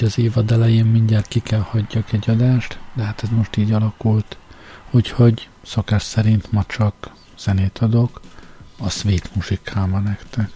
hogy az évad elején mindjárt ki kell hagyjak egy adást, de hát ez most így alakult. Úgyhogy szokás szerint ma csak zenét adok, a Sweet Music nektek.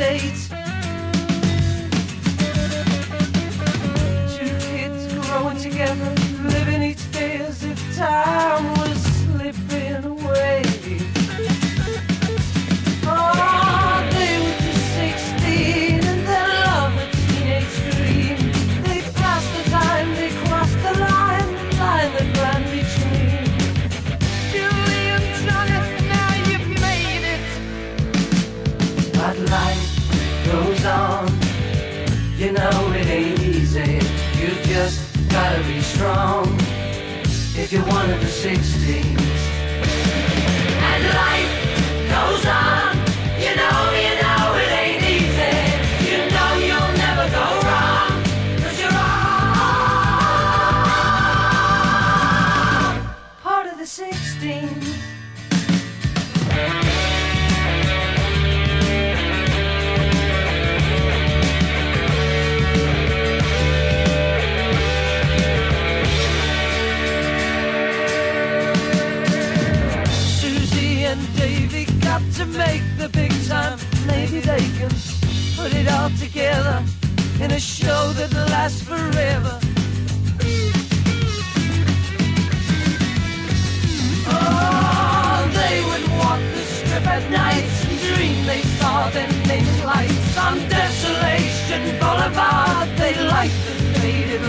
dates.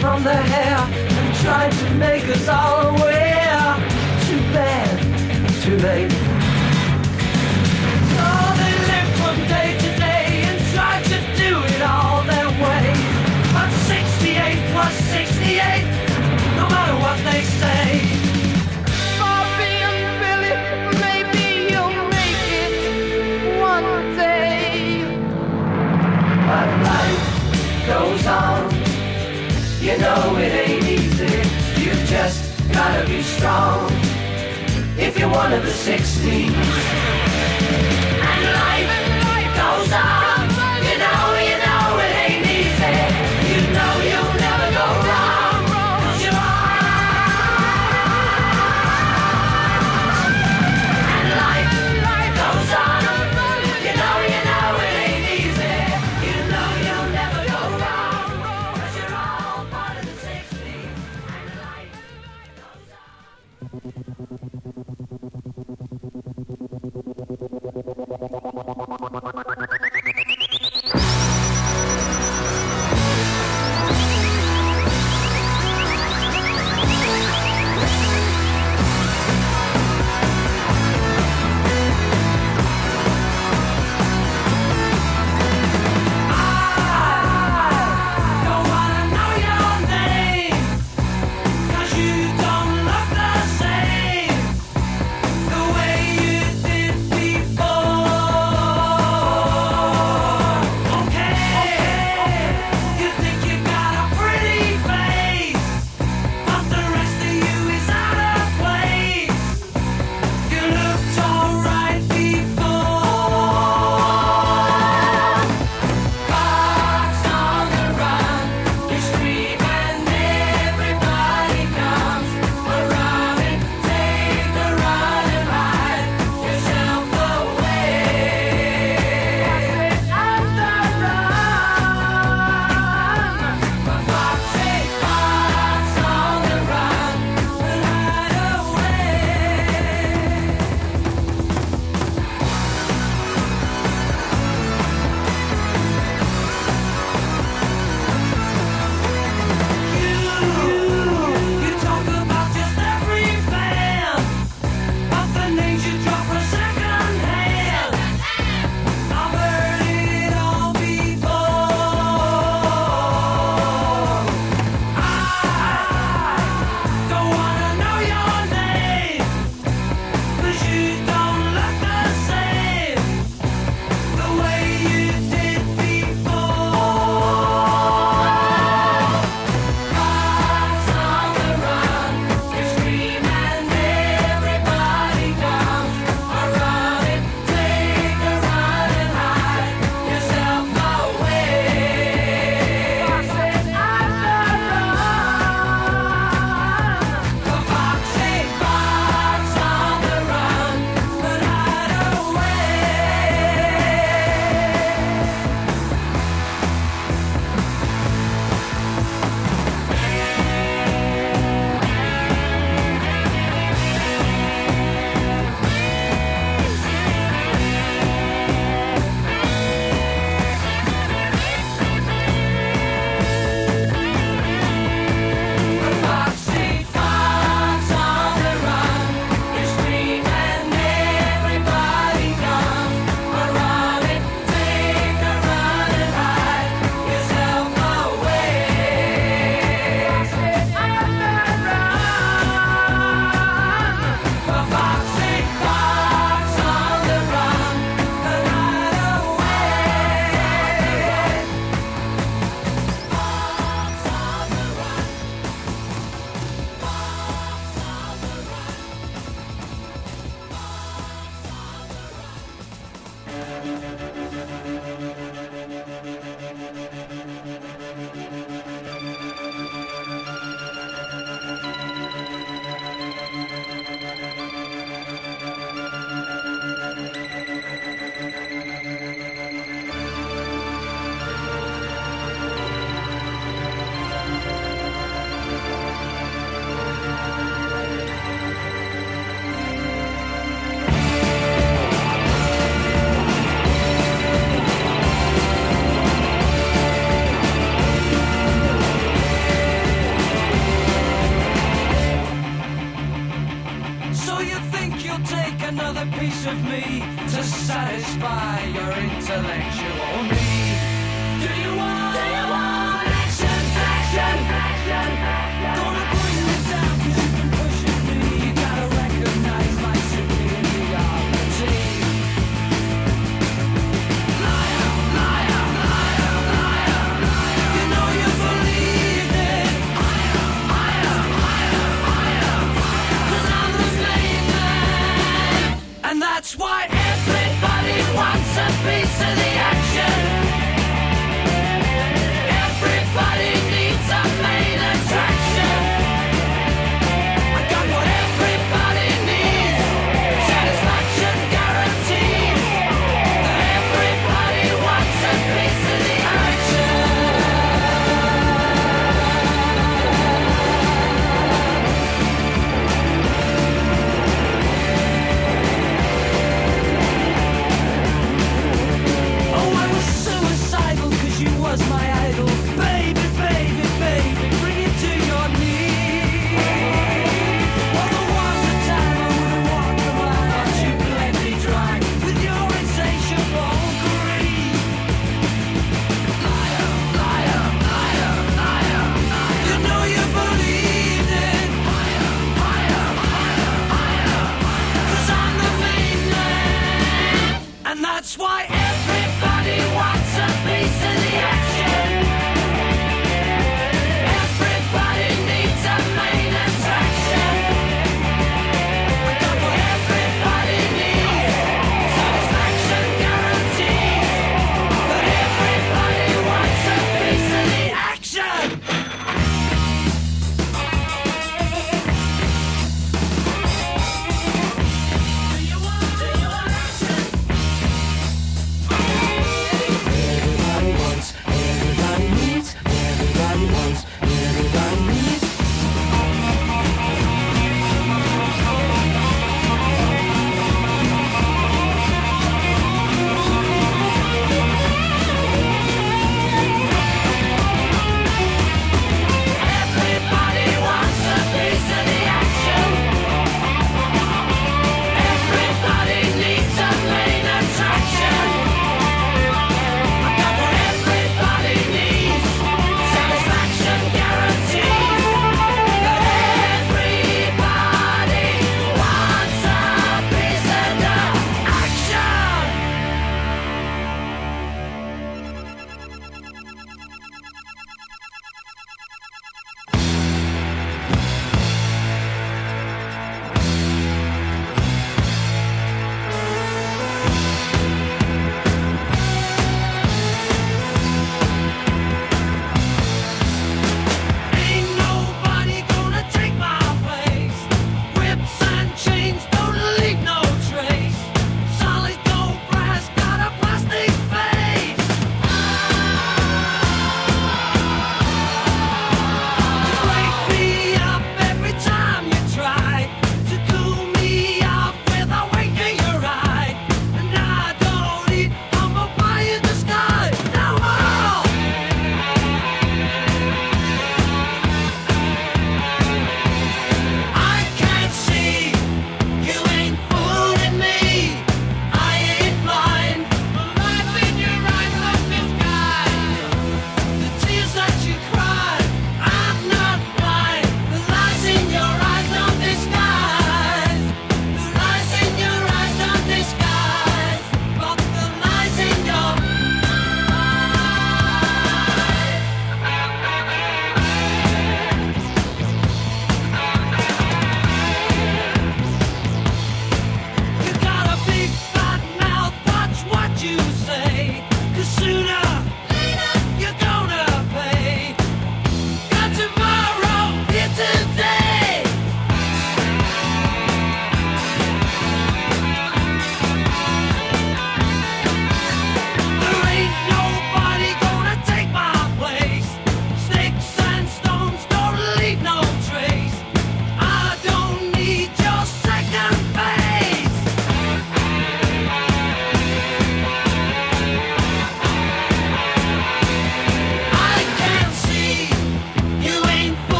from the hair and tried to make us all aware. Too bad, too late. know it ain't easy. You just gotta be strong if you're one of the 16.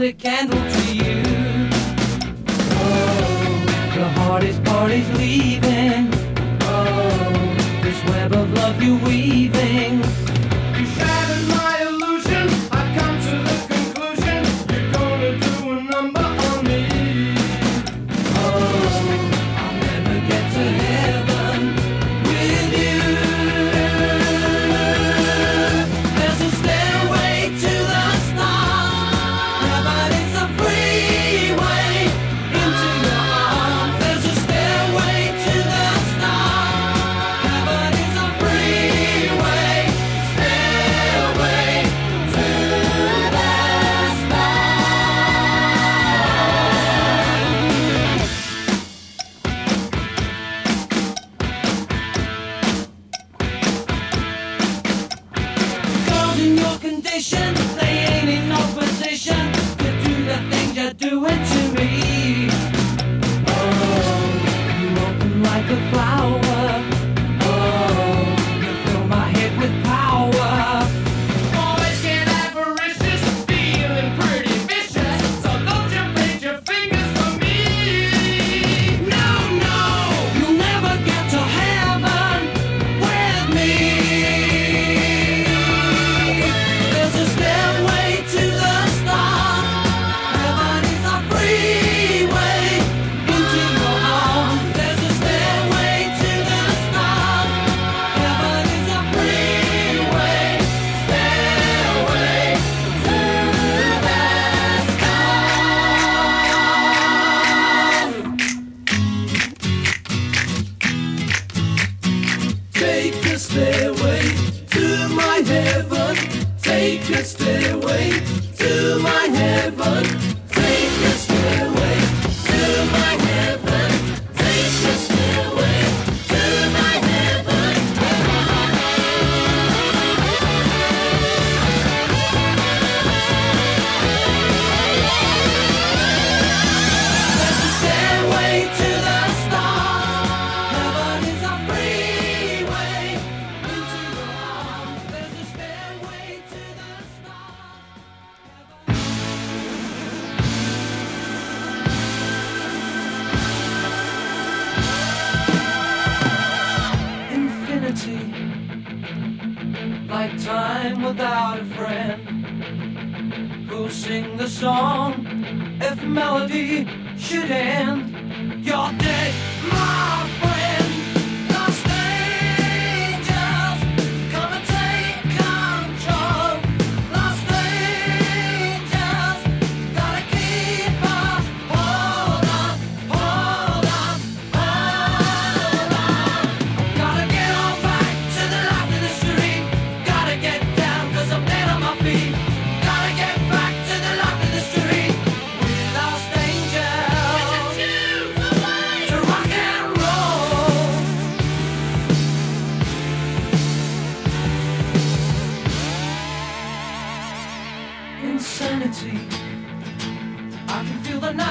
hold a candle to you. Oh, the hardest part is leaving. Oh, this web of love you're weaving.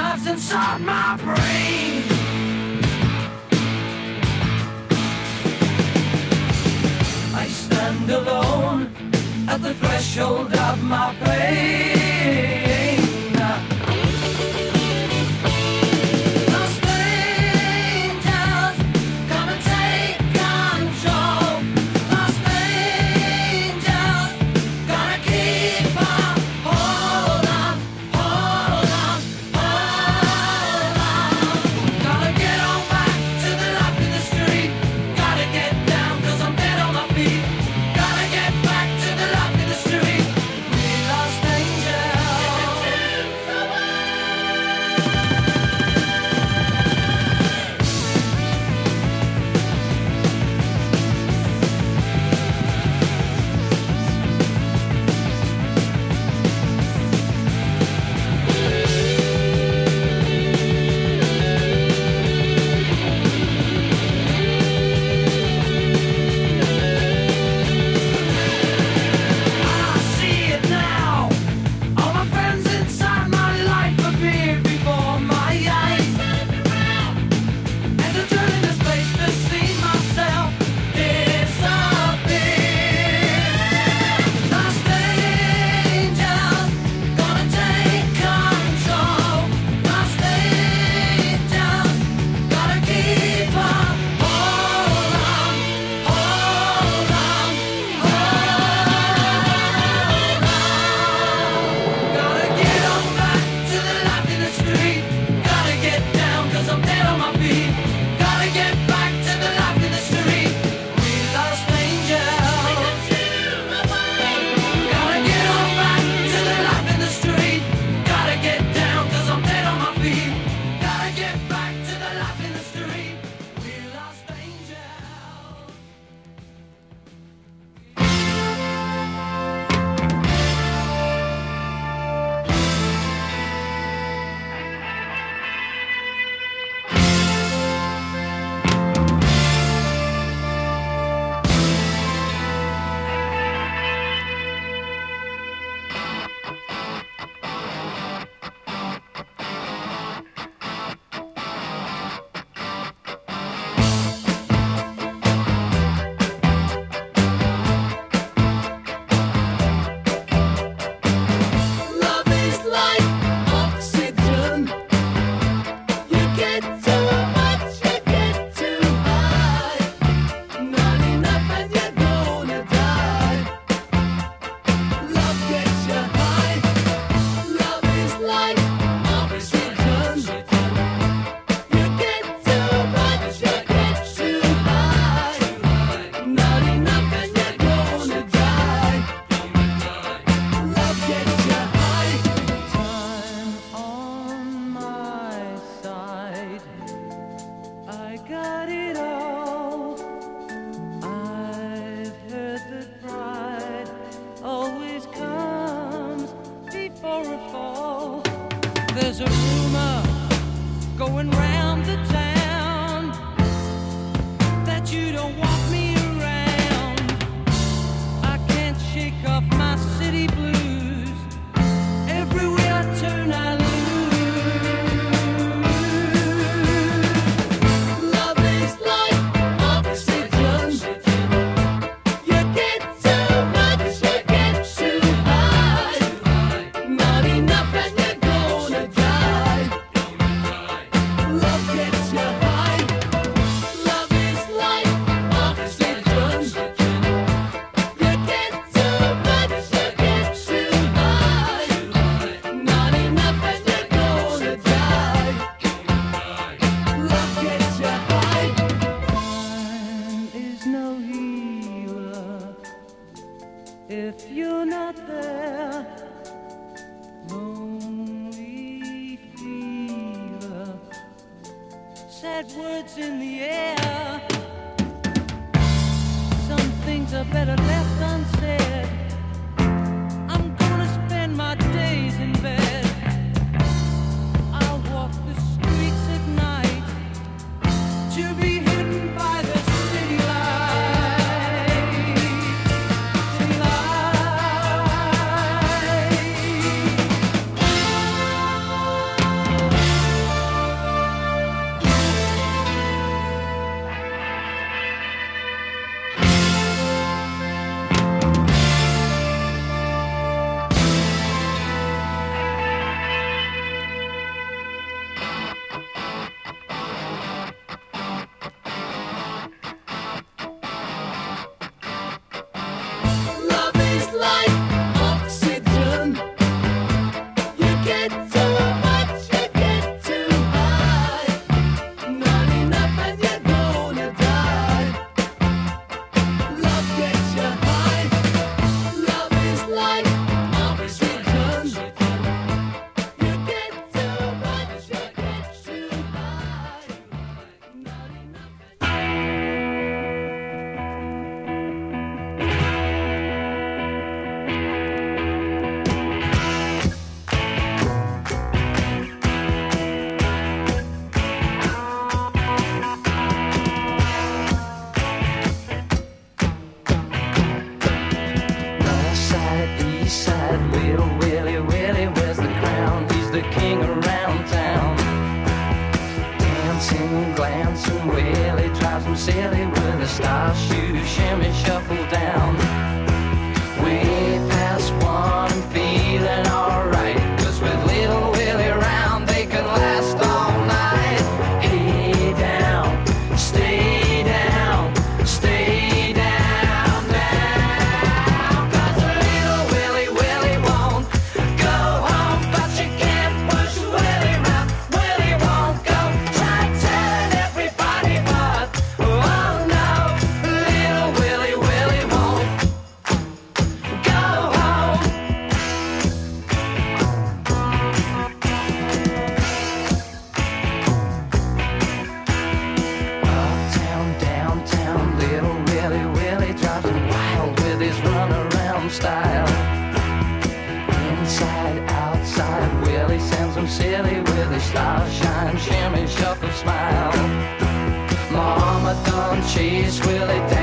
lives inside my brain. I stand alone at the threshold of my pain. the time. the shine, shimmy, shuffle, smile. My mama done cheese, Willie.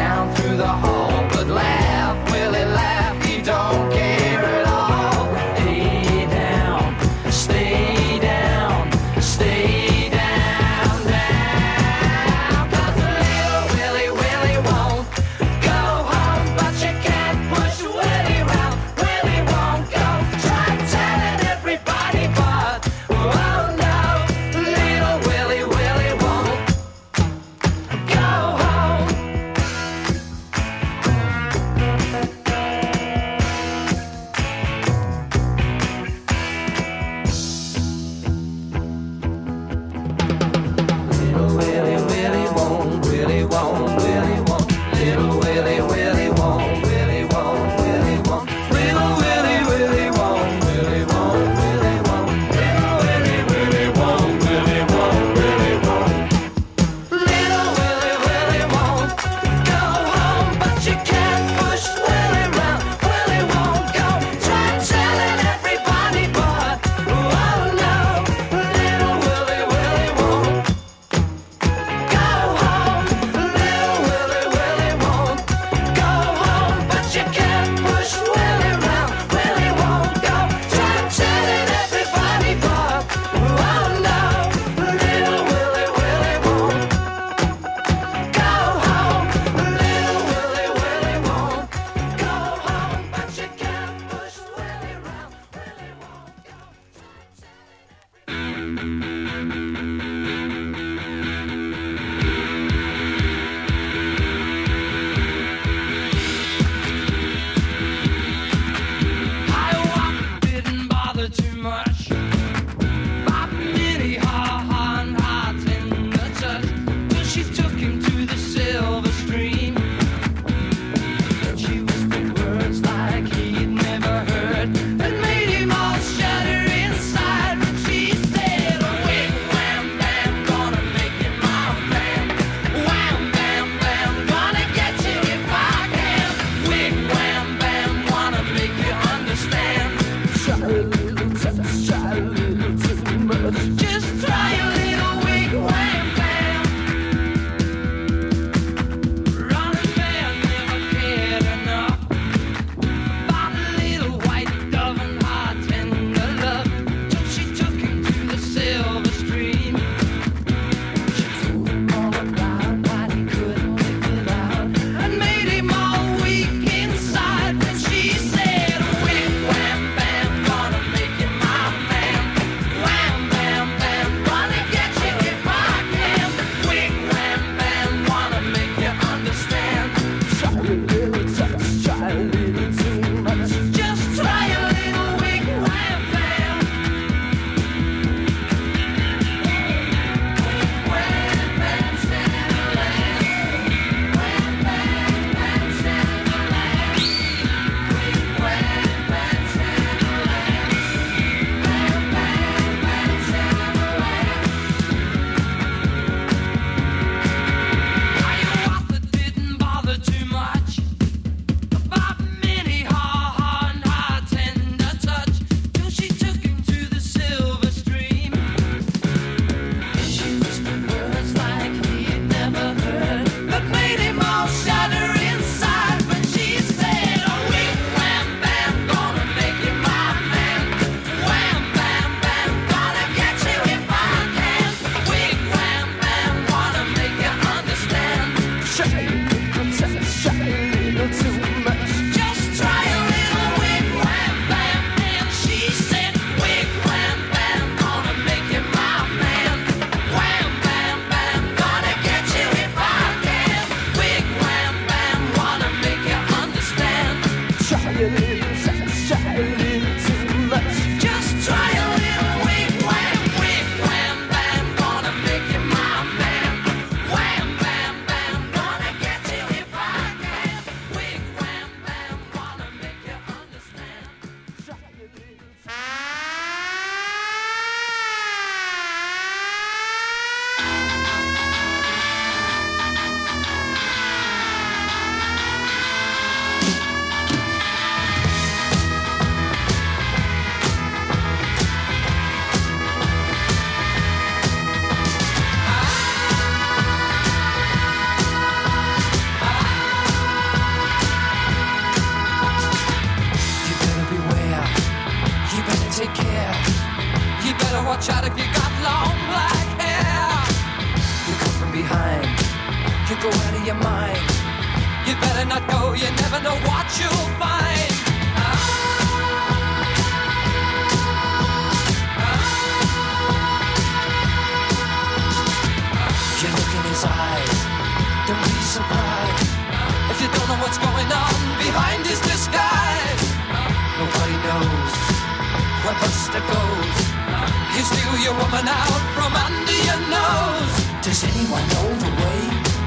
a woman out from under your nose. Does anyone know the way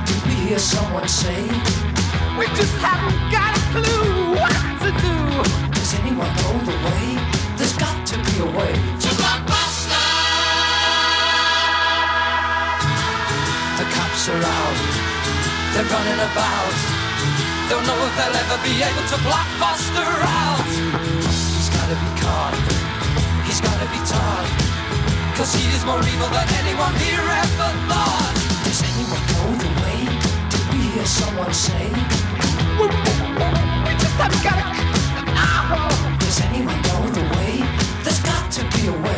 to hear someone say? We just haven't got a clue what to do. Does anyone know the way? There's got to be a way to blockbuster. The cops are out. They're running about. Don't know if they'll ever be able to blockbuster out. Cause he is more evil than anyone here ever thought Does anyone know the way? to we hear someone say? We, we just haven't got it Does anyone know the way? There's got to be a way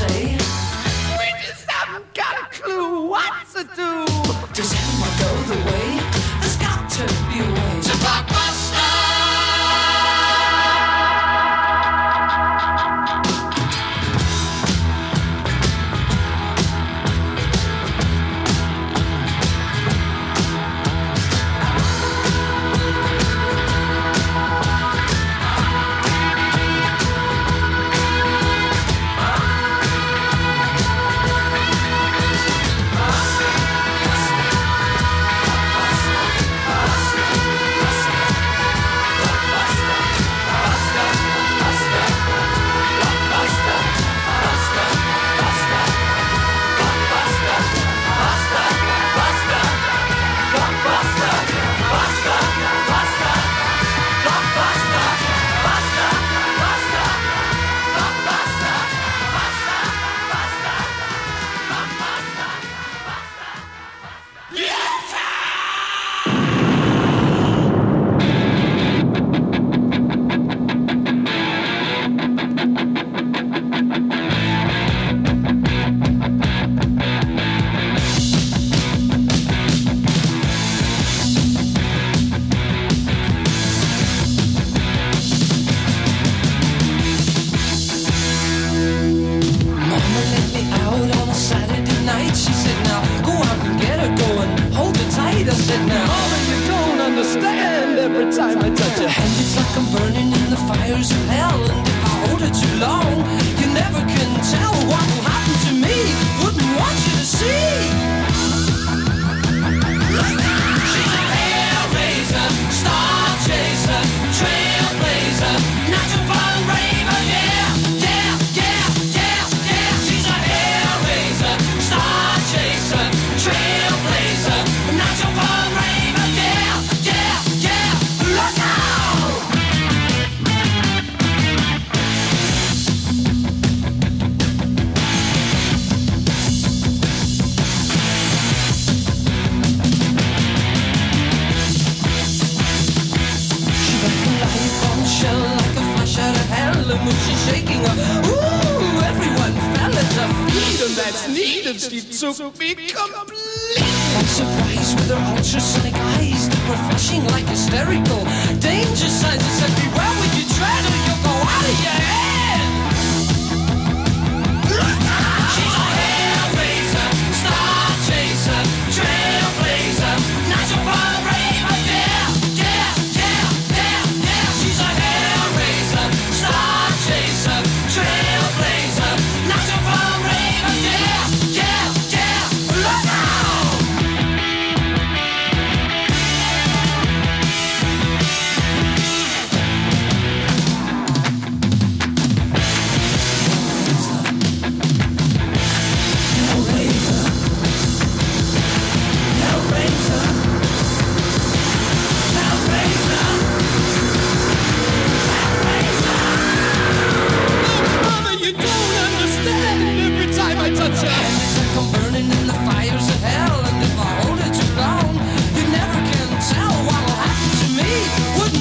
say.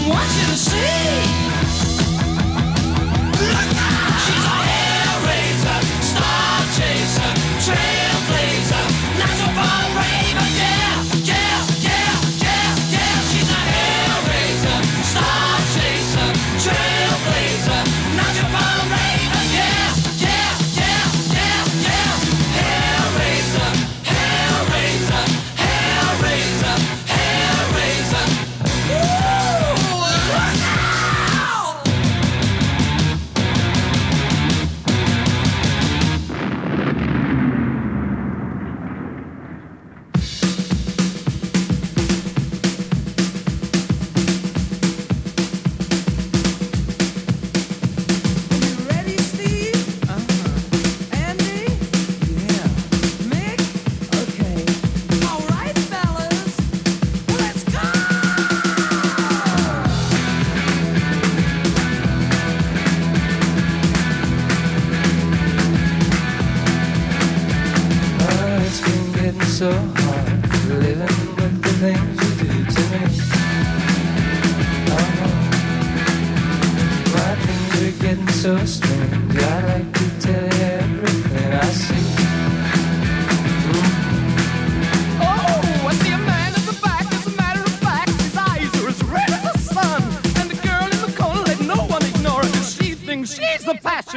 want you to see.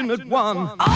Passionate one.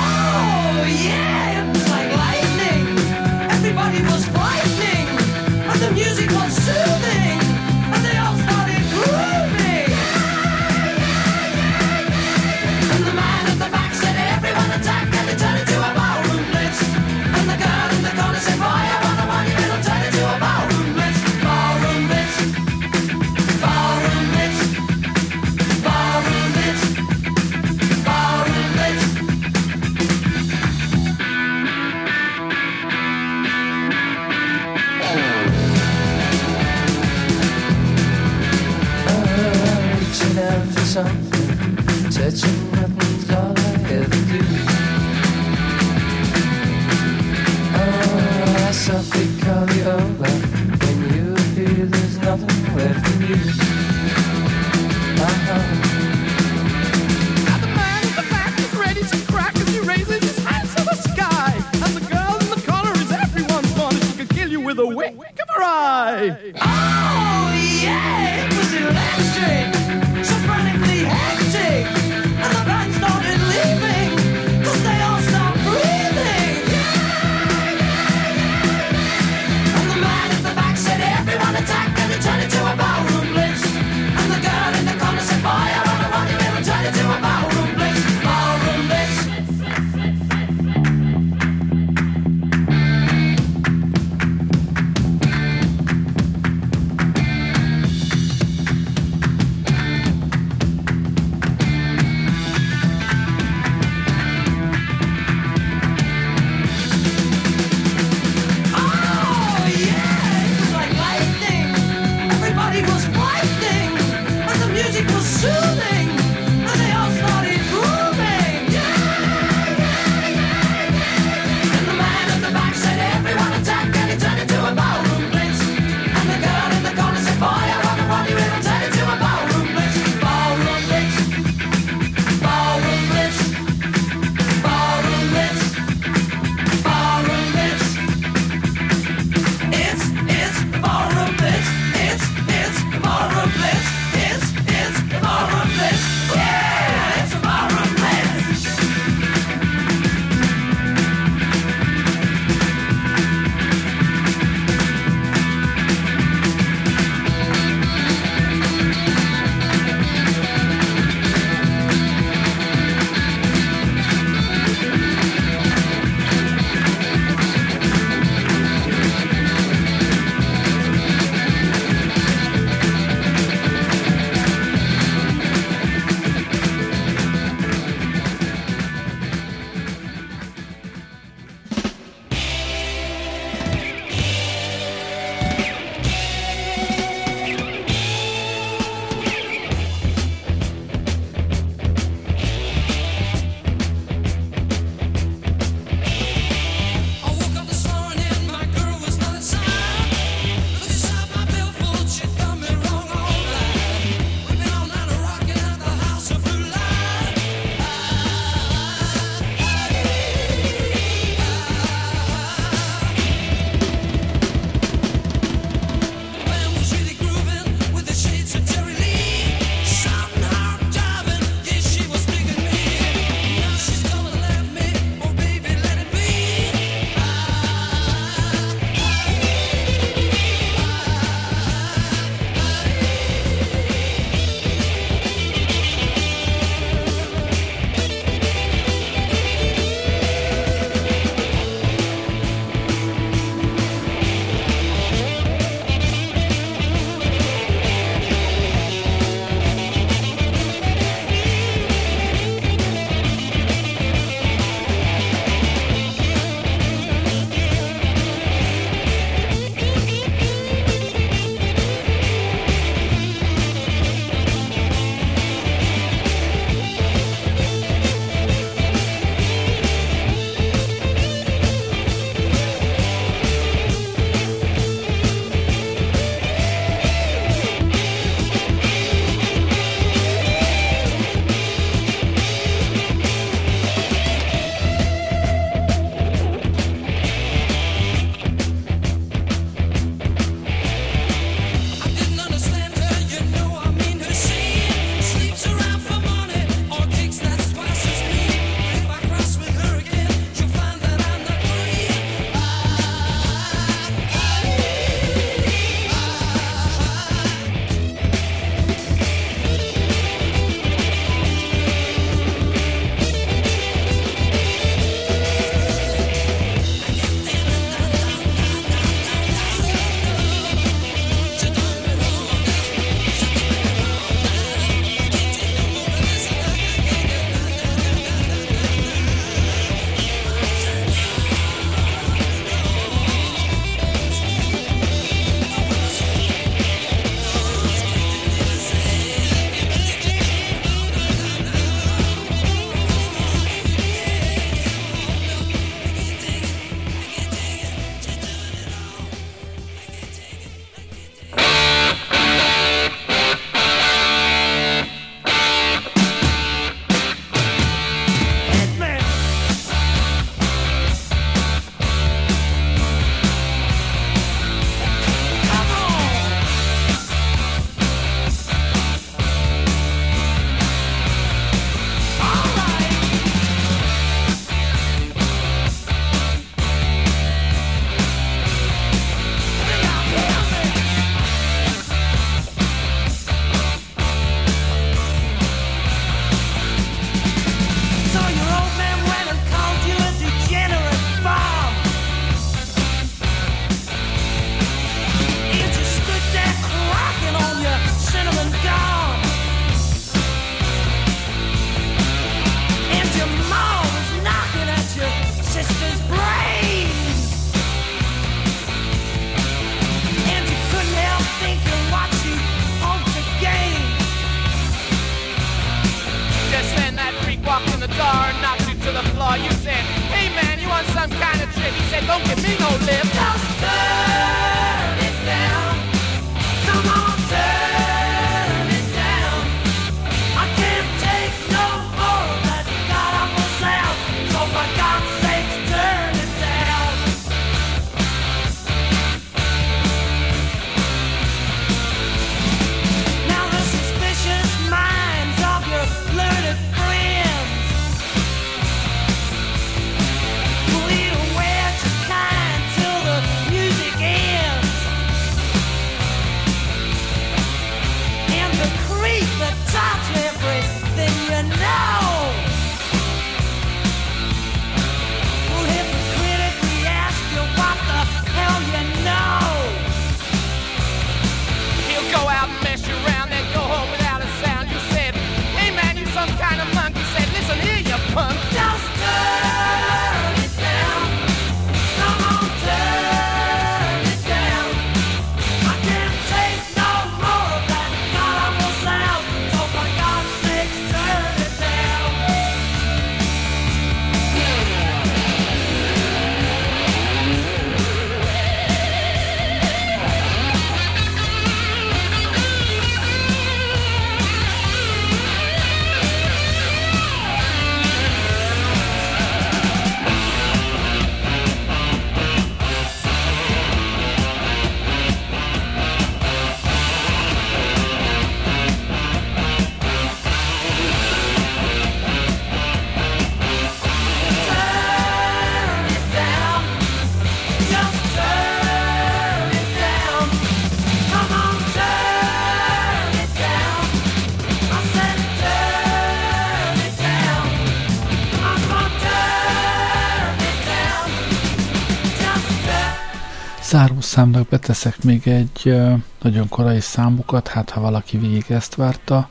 Záró Zárószámnak beteszek még egy nagyon korai számukat, hát ha valaki végig ezt várta.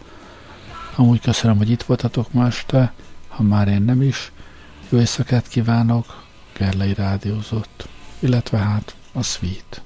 Amúgy köszönöm, hogy itt voltatok ma este, ha már én nem is. Jó éjszakát kívánok, Gerlei Rádiózott, illetve hát a Sweet.